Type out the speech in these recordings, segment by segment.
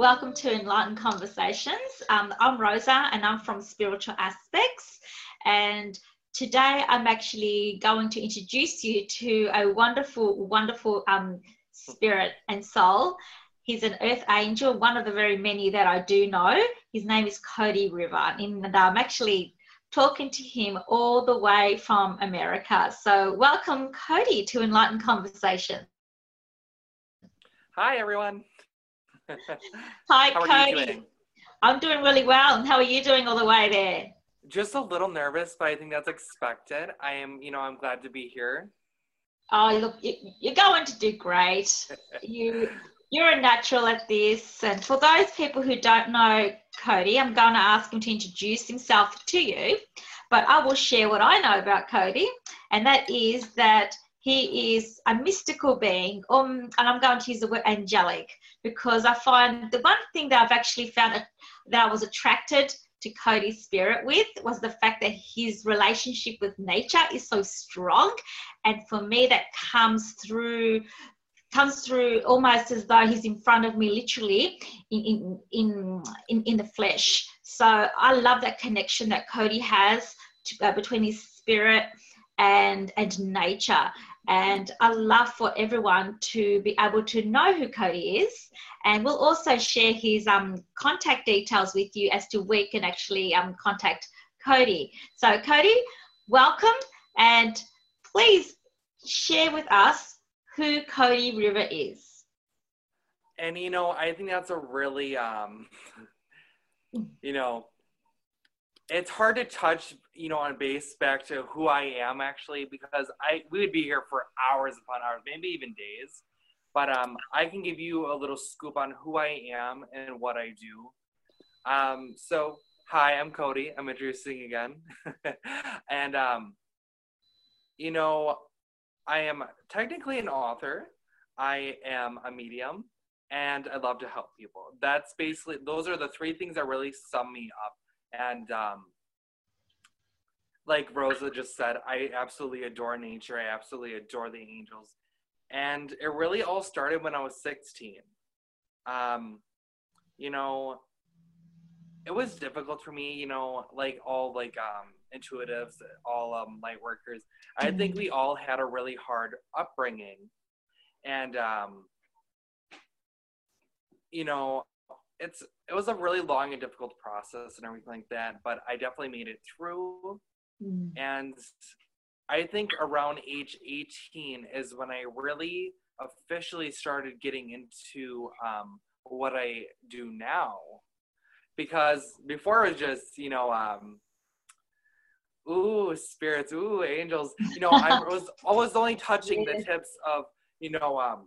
welcome to Enlightened Conversations. Um, I'm Rosa, and I'm from Spiritual Aspects. And today, I'm actually going to introduce you to a wonderful, wonderful um, spirit and soul. He's an earth angel, one of the very many that I do know. His name is Cody River, and I'm actually talking to him all the way from America. So, welcome, Cody, to Enlightened Conversation. Hi, everyone. Hi, Cody. doing? I'm doing really well. And how are you doing all the way there? Just a little nervous, but I think that's expected. I am, you know, I'm glad to be here. Oh, look, you, you're going to do great. You, you're a natural at this. And for those people who don't know Cody, I'm going to ask him to introduce himself to you. But I will share what I know about Cody, and that is that he is a mystical being, um, and I'm going to use the word angelic because I find the one thing that I've actually found that I was attracted to Cody's spirit with was the fact that his relationship with nature is so strong, and for me that comes through comes through almost as though he's in front of me literally in in in in, in the flesh. So i love that connection that cody has to, uh, between his spirit and and nature and i love for everyone to be able to know who cody is. And we'll also share his um, contact details with you as to where you can actually um, contact cody. So cody welcome. And please share with us who Cody River is. And you know, I think that's a really, um, you know, it's hard to touch, you know, on base back to who I am actually because I we would be here for hours upon hours, maybe even days. But um, I can give you a little scoop on who I am and what I do. Um, so hi, I'm Cody. I'm introducing again, and um, you know, I am technically an author. I am a medium, and I love to help people. That's basically those are the three things that really sum me up. And um, like Rosa just said, I absolutely adore nature. I absolutely adore the angels, and it really all started when I was 16. Um, you know, it was difficult for me. You know, like all like um, intuitives, all um, light workers. I think we all had a really hard upbringing, and um, you know, it's it was a really long and difficult process and everything like that. But I definitely made it through, Mm. and I think around age 18 is when I really officially started getting into um, what I do now. Because before it was just, you know, um, ooh, spirits, ooh, angels. You know, I was always only touching the tips of, you know, um,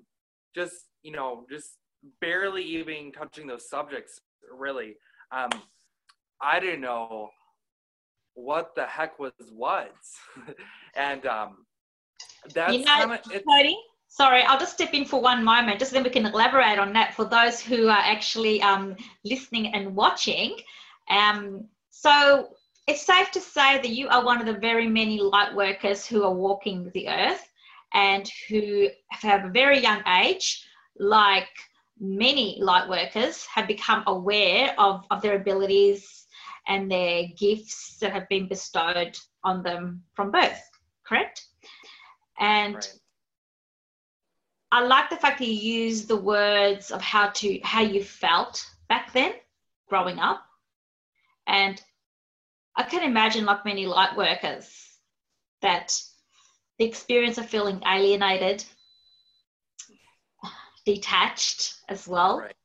just, you know, just barely even touching those subjects, really. Um, I didn't know what the heck was was. and um, that's You know, kind of, it, Cody, sorry, I'll just step in for one moment, just then we can elaborate on that for those who are actually um, listening and watching. Um, so it's safe to say that you are one of the very many light workers who are walking the earth and who have a very young age, like many light workers, have become aware of, of their abilities and their gifts that have been bestowed on them from birth, correct? And right. I like the fact that you use the words of how to how you felt back then, growing up, and I can imagine, like many light workers, that the experience of feeling alienated, detached as well. Right.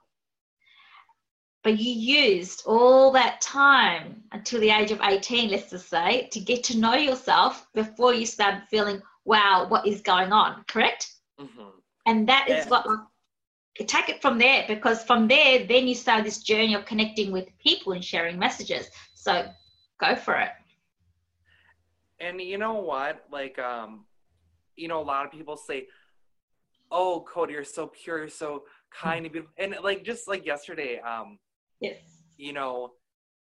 But you used all that time until the age of 18, let's just say, to get to know yourself before you started feeling, wow, what is going on, correct? Mhm. And that is Yeah. what take it from there because from there then you start this journey of connecting with people and sharing messages so go for it and you know what like um you know a lot of people say oh cody you're so pure you're so kind and beautiful and like just like yesterday um yes. You know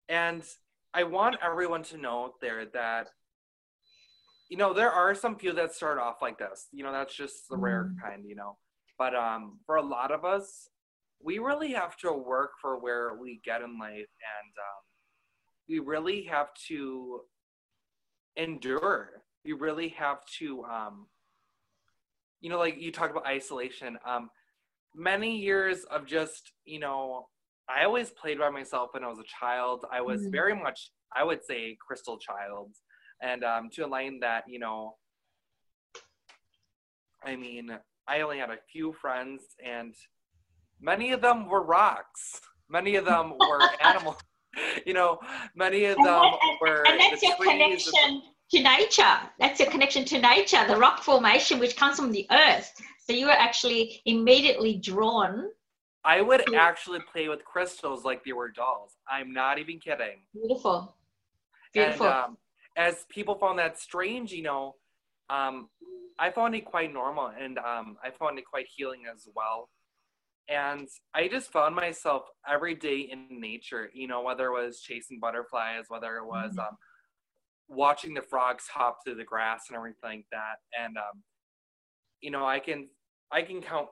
and i want everyone to know there that you know there are some few that start off like this. You know that's just the rare Mm. kind you know. But um for a lot of us we really have to work for where we get in life and um we really have to endure. We really have to um you know like you talk about isolation um many years of just you know i always played by myself when i was a child. I was Mhm. very much i would say crystal child. And um to align that you know i mean i only had a few friends and many of them were rocks. Many of them were animals. You know many of and, them that- and- were and that's your connection to nature. That's your connection to nature the rock formation which comes from the earth. So you were actually immediately drawn I would actually play with crystals like they were dolls. I'm not even kidding. beautiful beautiful And um, as people found that strange, you know, um, I found it quite normal and um, I found it quite healing as well. And I just found myself every day in nature, you know, whether it was chasing butterflies, whether it was Mhm. um, watching the frogs hop through the grass and everything like that. And, um, you know, I can, I can count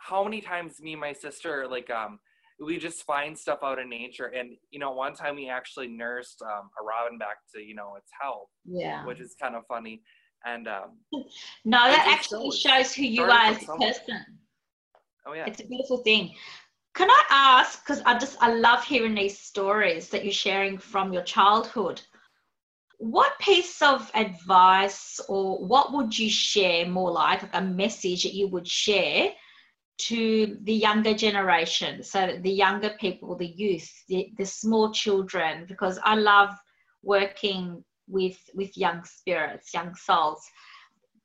how many times me and my sister, like, um, we just find stuff out in nature. And, you know, one time we actually nursed um, a robin back to, you know, its health, yeah which is kind of funny. And, um, no that actually shows. shows who you are as a person oh, yeah. It's a beautiful thing. Can I ask, because I just I love hearing these stories that you're sharing from your childhood. What piece of advice or what would you share more like, like a message that you would share to the younger generation, so the younger people, the youth, the, the small children, because I love working with with young spirits, young souls.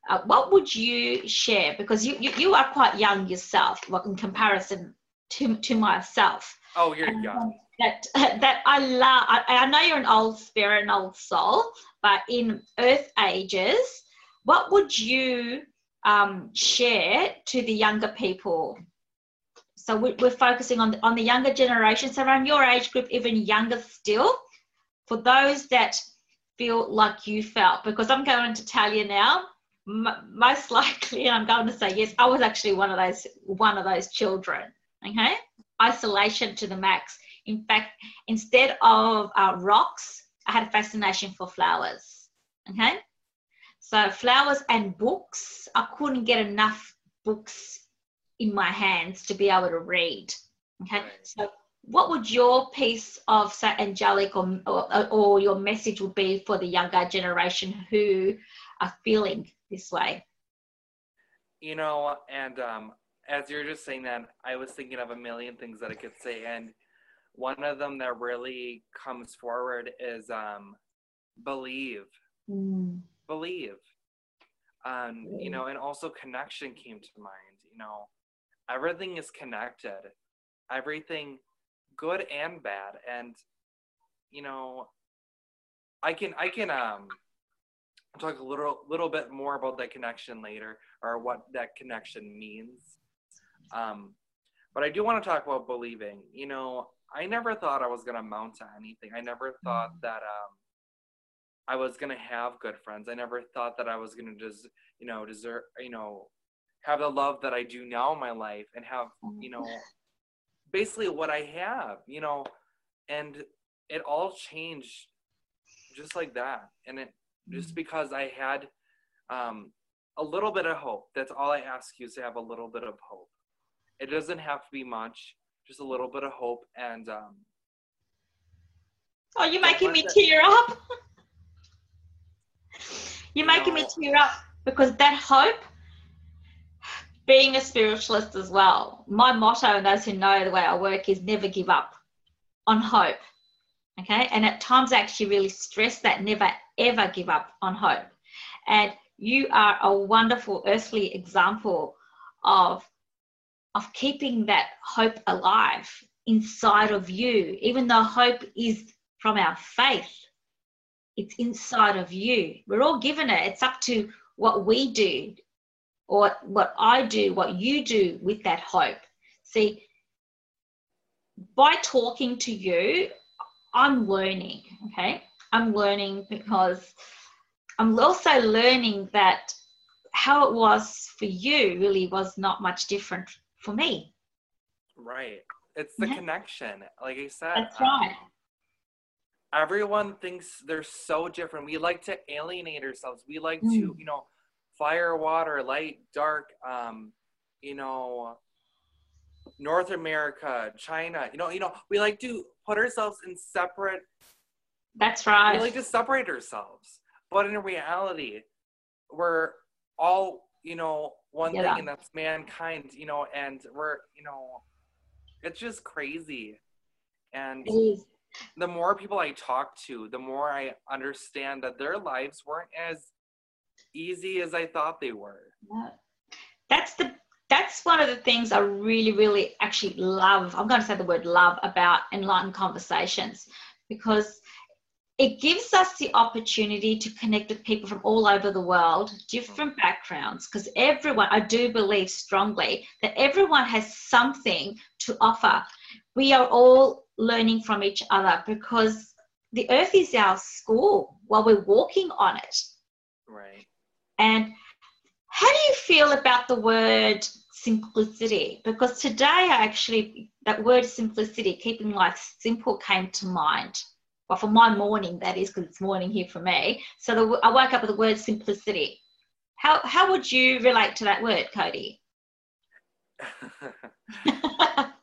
Uh, what would you share? Because you, you you are quite young yourself well, in comparison to to myself. Oh, you're And, young. um, that that i love I, I know you're an old spirit an old soul but in earth ages what would you um, share to the younger people. So we, we're focusing on the, on the younger generation. So around your age group even younger still for those that feel like you felt because i'm going to tell you now m- most likely i'm going to say yes i was actually one of those one of those children okay? Isolation to the max. In fact instead of uh, rocks i had a fascination for flowers okay so flowers and books i couldn't get enough books in my hands to be able to read. Okay? Right. so what would your piece of say angelic or, or or your message would be for the younger generation who are feeling this way? You know, and um, as you're just saying that, I was thinking of a million things that I could say, and one of them that really comes forward is um, believe, believe. Um, you know, and also connection came to mind. You know, everything is connected, everything good and bad, and you know, I can I can um talk a little little bit more about that connection later or what that connection means. Um, but I do want to talk about believing. You know, I never thought I was gonna amount to anything. I never thought that um, I was gonna have good friends. I never thought that I was gonna just, you know, deserve, you know, have the love that I do now in my life and have, you know, basically what I have. You know, and it all changed just like that. And it just because I had um, a little bit of hope. That's all I ask you is to have a little bit of hope. It doesn't have to be much, just a little bit of hope. And um, oh you're making me tear up you're You making me tear up because that hope being a spiritualist as well my motto and those who know the way i work is never give up on hope okay? And at times i actually really stress that never ever give up on hope. And you are a wonderful earthly example of of keeping that hope alive inside of you, even though hope is from our faith. It's inside of you. We're all given it. It's up to what we do or what I do, what you do with that hope. See, by talking to you, I'm learning, okay? I'm learning because I'm also learning that how it was for you really was not much different for me. Right. It's the yeah. connection. Like I said. That's right. Um, everyone thinks they're so different. We like to alienate ourselves. We like mm. to, you know, fire, water, light, dark, um, you know, North America, China, you know, you know, we like to put ourselves in separate That's right. We like to separate ourselves. But in reality, we're all, you know, one yeah. thing and that's mankind, you know, and we're, you know, it's just crazy. And the more people I talk to, the more I understand that their lives weren't as easy as I thought they were. Yeah. That's the that's one of the things I really, really actually love. I'm going to say the word love about enlightened conversations because it gives us the opportunity to connect with people from all over the world, different backgrounds, because everyone, I do believe strongly that everyone has something to offer. We are all learning from each other because the earth is our school while we're walking on it. Right. And how do you feel about the word simplicity? Because today, I actually, that word simplicity, keeping life simple, came to mind. Well, for my morning, that is, because it's morning here for me. So the, I woke up with the word simplicity. How, how would you relate to that word, Cody?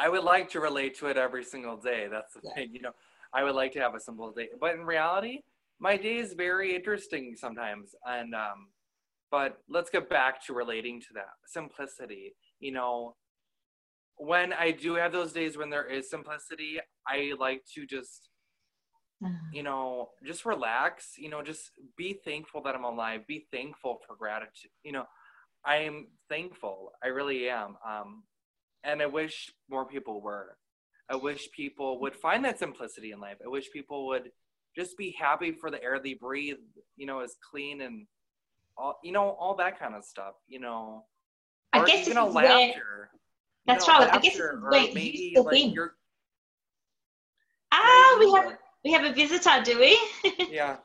I would like to relate to it every single day. That's the yeah. thing, you know. I would like to have a simple day, but in reality, my day is very interesting sometimes. And um, but let's get back to relating to that simplicity. You know, when I do have those days when there is simplicity, I like to just you know, just relax, you know, just be thankful that I'm alive, be thankful for gratitude. You know, I am thankful. I really am. Um, and I wish more people were. I wish people would find that simplicity in life. I wish people would just be happy for the air they breathe, you know, is clean and all, you know, all that kind of stuff, you know. I guess you know, laughter. That's you know, right. I guess wait, maybe like. Ah, we have we have a visitor, do we? yeah.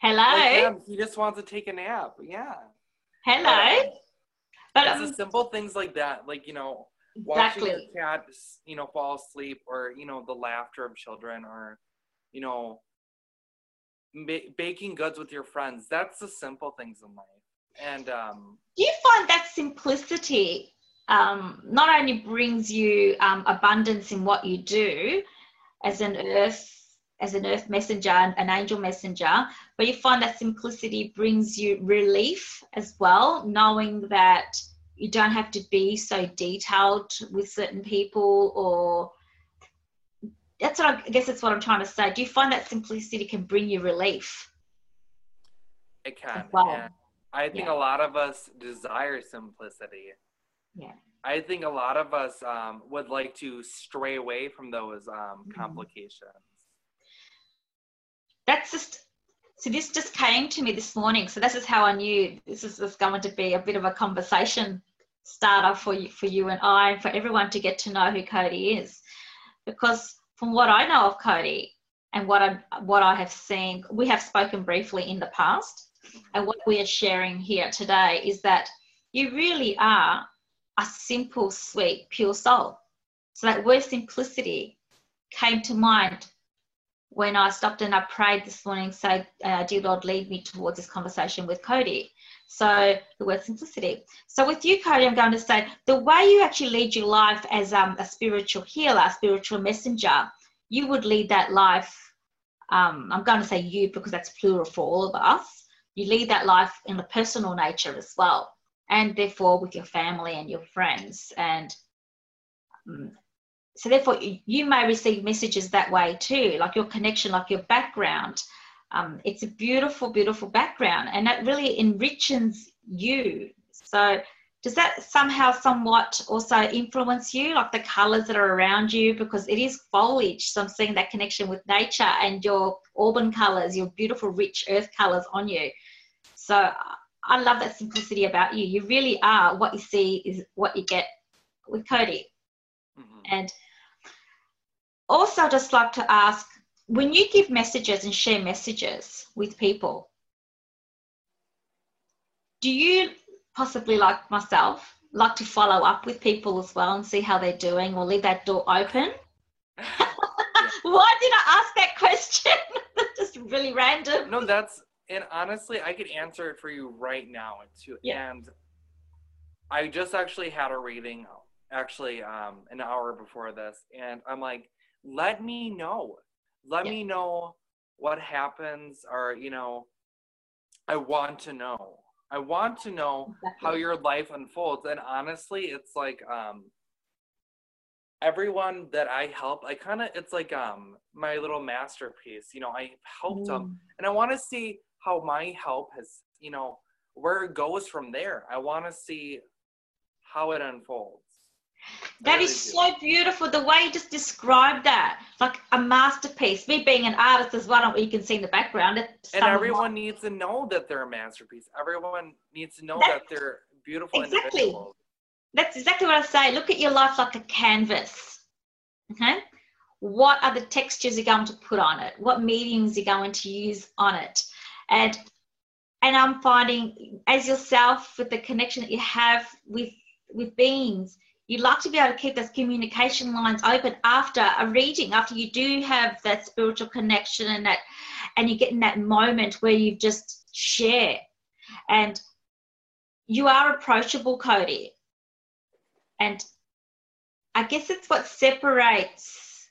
Hello. Like he just wants to take a nap. Yeah. Hello. But it's um, the simple things like that, like you know, exactly. watching your cat, you know, fall asleep, or you know, the laughter of children, or you know, ba- baking goods with your friends. That's the simple things in life. And um, do you find that simplicity um, not only brings you um, abundance in what you do as an earth as an earth messenger and an angel messenger but you find that simplicity brings you relief as well knowing that you don't have to be so detailed with certain people or that's what I, guess that's what I'm trying to say. Do you find that simplicity can bring you relief? It can. Well? Yeah. I think yeah. a lot of us desire simplicity. Yeah. I think a lot of us um, would like to stray away from those um, mm-hmm. That's just so. This just came to me this morning. So this is how I knew this is just going to be a bit of a conversation starter for you, for you and I, and for everyone to get to know who Cody is, because from what I know of Cody and what I what I have seen, we have spoken briefly in the past, and what we are sharing here today is that you really are a simple, sweet, pure soul. So that word simplicity came to mind when I stopped and I prayed this morning, say, uh, Dear Lord, lead me towards this conversation with Cody. So the word simplicity. So with you, Cody, I'm going to say the way you actually lead your life as um, a spiritual healer, a spiritual messenger, you would lead that life. Um, I'm going to say you because that's plural for all of us. You lead that life in the personal nature as well, and therefore with your family and your friends. And um, so, therefore, you may receive messages that way too, like your connection, like your background um, it's a beautiful, beautiful background, and that really enriches you. So does that somehow somewhat also influence you, like the colors that are around you? Because it is foliage, so I'm seeing that connection with nature and your auburn colors, your beautiful, rich earth colors on you. So I love that simplicity about you. You really are what you see is what you get with Cody. Mm-hmm. And also, I'd just like to ask when you give messages and share messages with people, do you possibly like myself like to follow up with people as well and see how they're doing or leave that door open? Why did i ask that question? That's just really random. No that's and honestly i could answer it for you right now too yeah. and i just actually had a reading actually um, an hour before this and i'm like let me know let yeah. me know what happens or you know i want to know I want to know exactly. how your life unfolds. And honestly, it's like um everyone that I help, I kind of it's like um my little masterpiece. You know, I helped mm. them, and I want to see how my help has, you know, where it goes from there. I want to see how it unfolds. That is so beautiful. The way you just described that, like a masterpiece. Me being an artist as well, you can see in the background. And everyone my... needs to know that they're a masterpiece. Everyone needs to know that they're beautiful exactly. That's exactly what I say. Look at your life like a canvas. Okay. What are the textures you're going to put on it? What mediums you're going to use on it? And and I'm finding as yourself with the connection that you have with with beings you'd like to be able to keep those communication lines open after a reading after you do have that spiritual connection and that and you get in that moment where you just share and you are approachable cody. And i guess it's what separates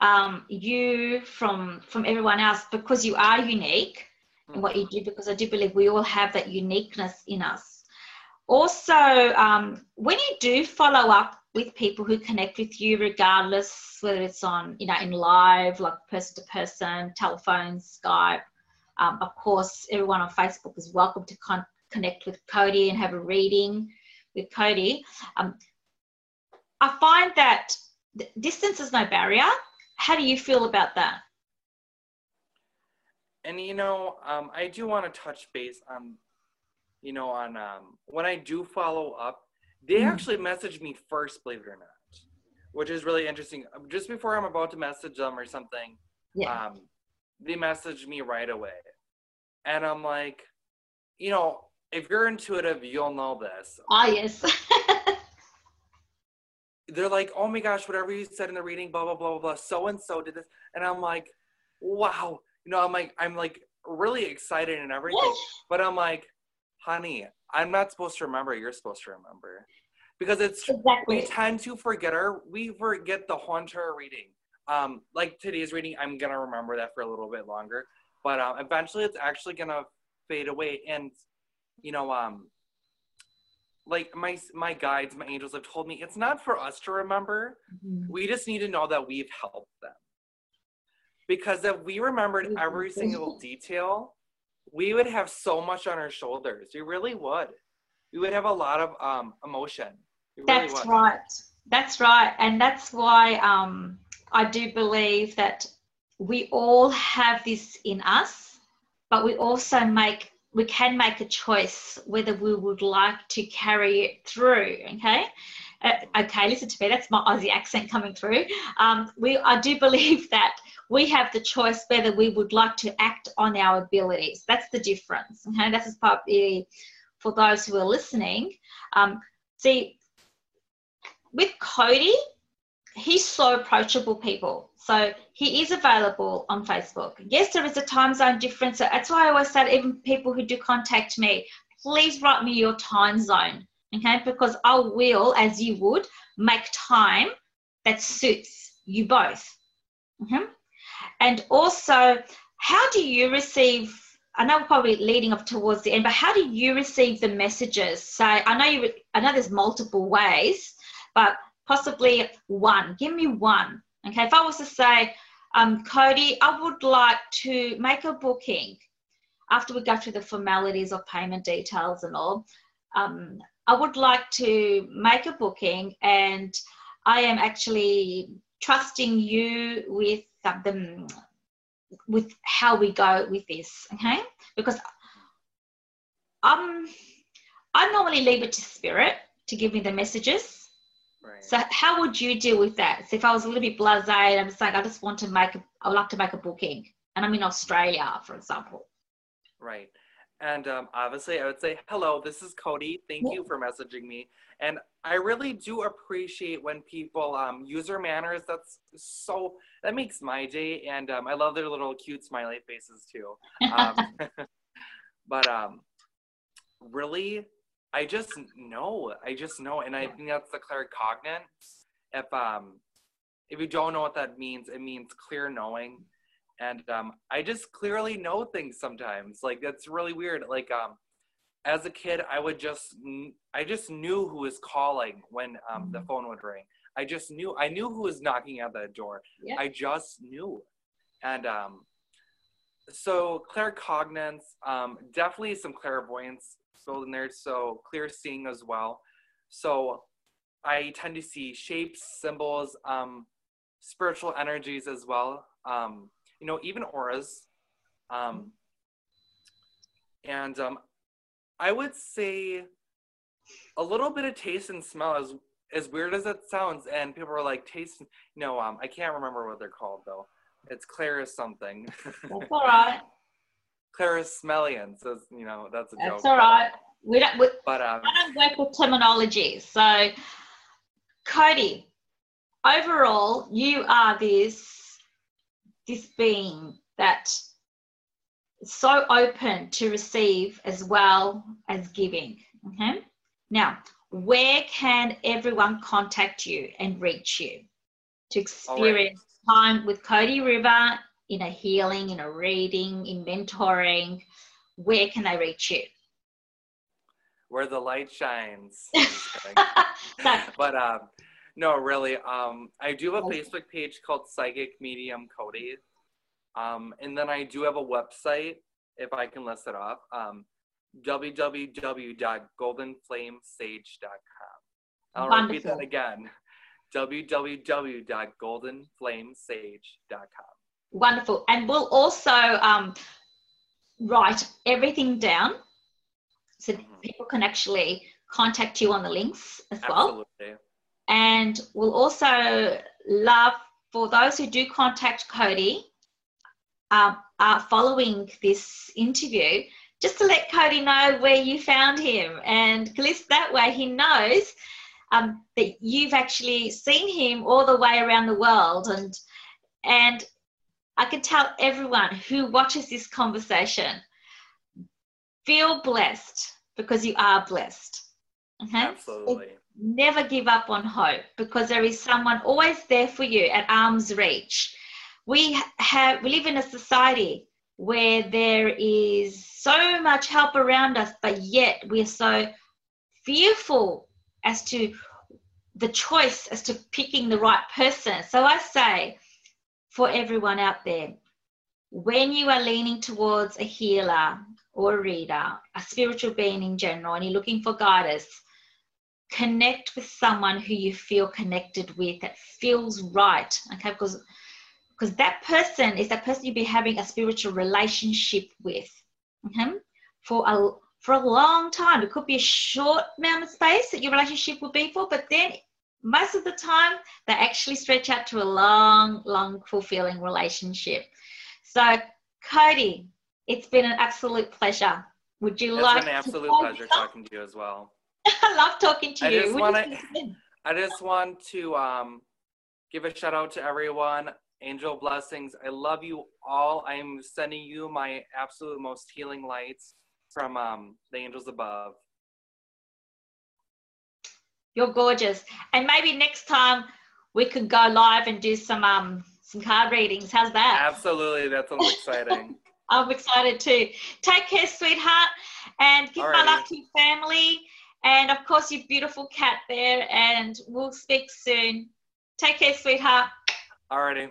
um, you from from everyone else because you are unique in what you do because i do believe we all have that uniqueness in us also, um, when you do follow up with people who connect with you, regardless whether it's on, you know, in live, like person to person, telephone, Skype, um, of course, everyone on Facebook is welcome to con- connect with Cody and have a reading with Cody. Um, I find that distance is no barrier. How do you feel about that? And you know, um, I do want to touch base on you know, on um, when I do follow up, they mm. actually message me first, believe it or not, which is really interesting. Um, just before I'm about to message them or something, yeah. um, they message me right away. And I'm like, you know, if you're intuitive, you'll know this. Ah, yes. They're like, oh my gosh, whatever you said in the reading, blah, blah, blah, blah, blah, so and so did this. And I'm like, wow. You know, I'm like, I'm like really excited and everything. but I'm like, honey, I'm not supposed to remember. You're supposed to remember. Because it's exactly. we tend to forget our we forget the haunter reading. Um, like today's reading, I'm gonna remember that for a little bit longer. But um, eventually, it's actually gonna fade away. And you know, um, like my my guides, my angels have told me, it's not for us to remember. Mm-hmm. We just need to know that we've helped them. Because if we remembered every single detail, we would have so much on our shoulders. We really would. We would have a lot of um, emotion. that's right. That's right. And that's why um, I do believe that we all have this in us, but we also make we can make a choice whether we would like to carry it through. Okay, uh, okay, listen to me. That's my Aussie accent coming through. Um, we I do believe that we have the choice whether we would like to act on our abilities. That's the difference. Okay, that's probably for those who are listening. Um, see, with Cody, he's so approachable, people. So he is available on Facebook. Yes, there is a time zone difference. So that's why I always say, even people who do contact me, please write me your time zone. Okay, because I will, as you would, make time that suits you both. Mm-hmm. And also, how do you receive? I know we're probably leading up towards the end, but how do you receive the messages? So I know you. I know there's multiple ways, but possibly one. Give me one. Okay, if I was to say, um, Cody, I would like to make a booking after we go through the formalities of payment details and all. Um, I would like to make a booking, and I am actually trusting you with um, the with how we go with this, okay? Because I'm I normally leave it to spirit to give me the messages. Right. So how would you deal with that? So if I was a little bit blasé and I'm just like, I just want to make, a, I would like to make a booking, and I'm in Australia, for example. Right. And um, obviously, I would say, hello, this is Cody. Thank you for messaging me. And I really do appreciate when people um, use their manners. That's so, that makes my day. And um, I love their little cute smiley faces too. Um, but um, really, I just know. I just know. And I think that's the claircognance. If, um, if you don't know what that means, it means clear knowing and um, I just clearly know things sometimes. Like that's really weird. Like um, as a kid, I would just I just knew who was calling when um, the Mhm. phone would ring. I just knew I knew who was knocking at that door. Yeah. I just knew, and um, so claircognance, um, definitely some clairvoyance spilled in there. So clear seeing as well. So I tend to see shapes, symbols, um, spiritual energies as well. Um, you know, even auras. Um, and um, I would say a little bit of taste and smell, is as weird as it sounds. And people are like, taste. No, um, I can't remember what they're called though. It's Claris something. That's all right. Claris Smellian. So you know that's a joke. That's all right. We don't. We, But um, I don't work with terminology. So, Cody, overall, you are this this being that is so open to receive as well as giving. Okay. Now, where can everyone contact you and reach you to experience time with Cody River in a healing, in a reading, in mentoring? Where can they reach you? where the light shines. I'm just kidding. so, but um, no, really, um, I do have a Facebook page called Psychic Medium Cody, um, and then I do have a website if I can list it off. Um, www.goldenflamesage.com. I'll repeat that again. www.goldenflamesage.com. Wonderful. And we'll also um, write everything down so Mhm. people can actually contact you on the links as well. Absolutely. And we'll also love for those who do contact Cody um, uh, following this interview, just to let Cody know where you found him. And at least that way he knows um, that you've actually seen him all the way around the world. And, and I can tell everyone who watches this conversation feel blessed because you are blessed. Absolutely. Never give up on hope because there is someone always there for you at arm's reach. We have we live in a society where there is so much help around us, but yet we are so fearful as to the choice as to picking the right person. So I say for everyone out there, when you are leaning towards a healer or a reader, a spiritual being in general, and you're looking for guidance, connect with someone who you feel connected with that feels right okay? Because because that person is that person you'll be having a spiritual relationship with okay? For a for a long time. It could be a short amount of space that your relationship will be for but then most of the time they actually stretch out to a long long fulfilling relationship. So cody it's been an absolute pleasure. Would you It's like been an absolute to pleasure talking to you as well. I love talking to I you. just wanna- I just want to um, give a shout out to everyone. Angel blessings. I love you all. I'm sending you my absolute most healing lights from um, the angels above. You're gorgeous. And maybe next time we could go live and do some um some card readings. How's that? Absolutely, that sounds exciting. I'm excited too. Take care, sweetheart, and give my love to your family, and of course your beautiful cat there. And we'll speak soon. Take care, sweetheart. Alrighty.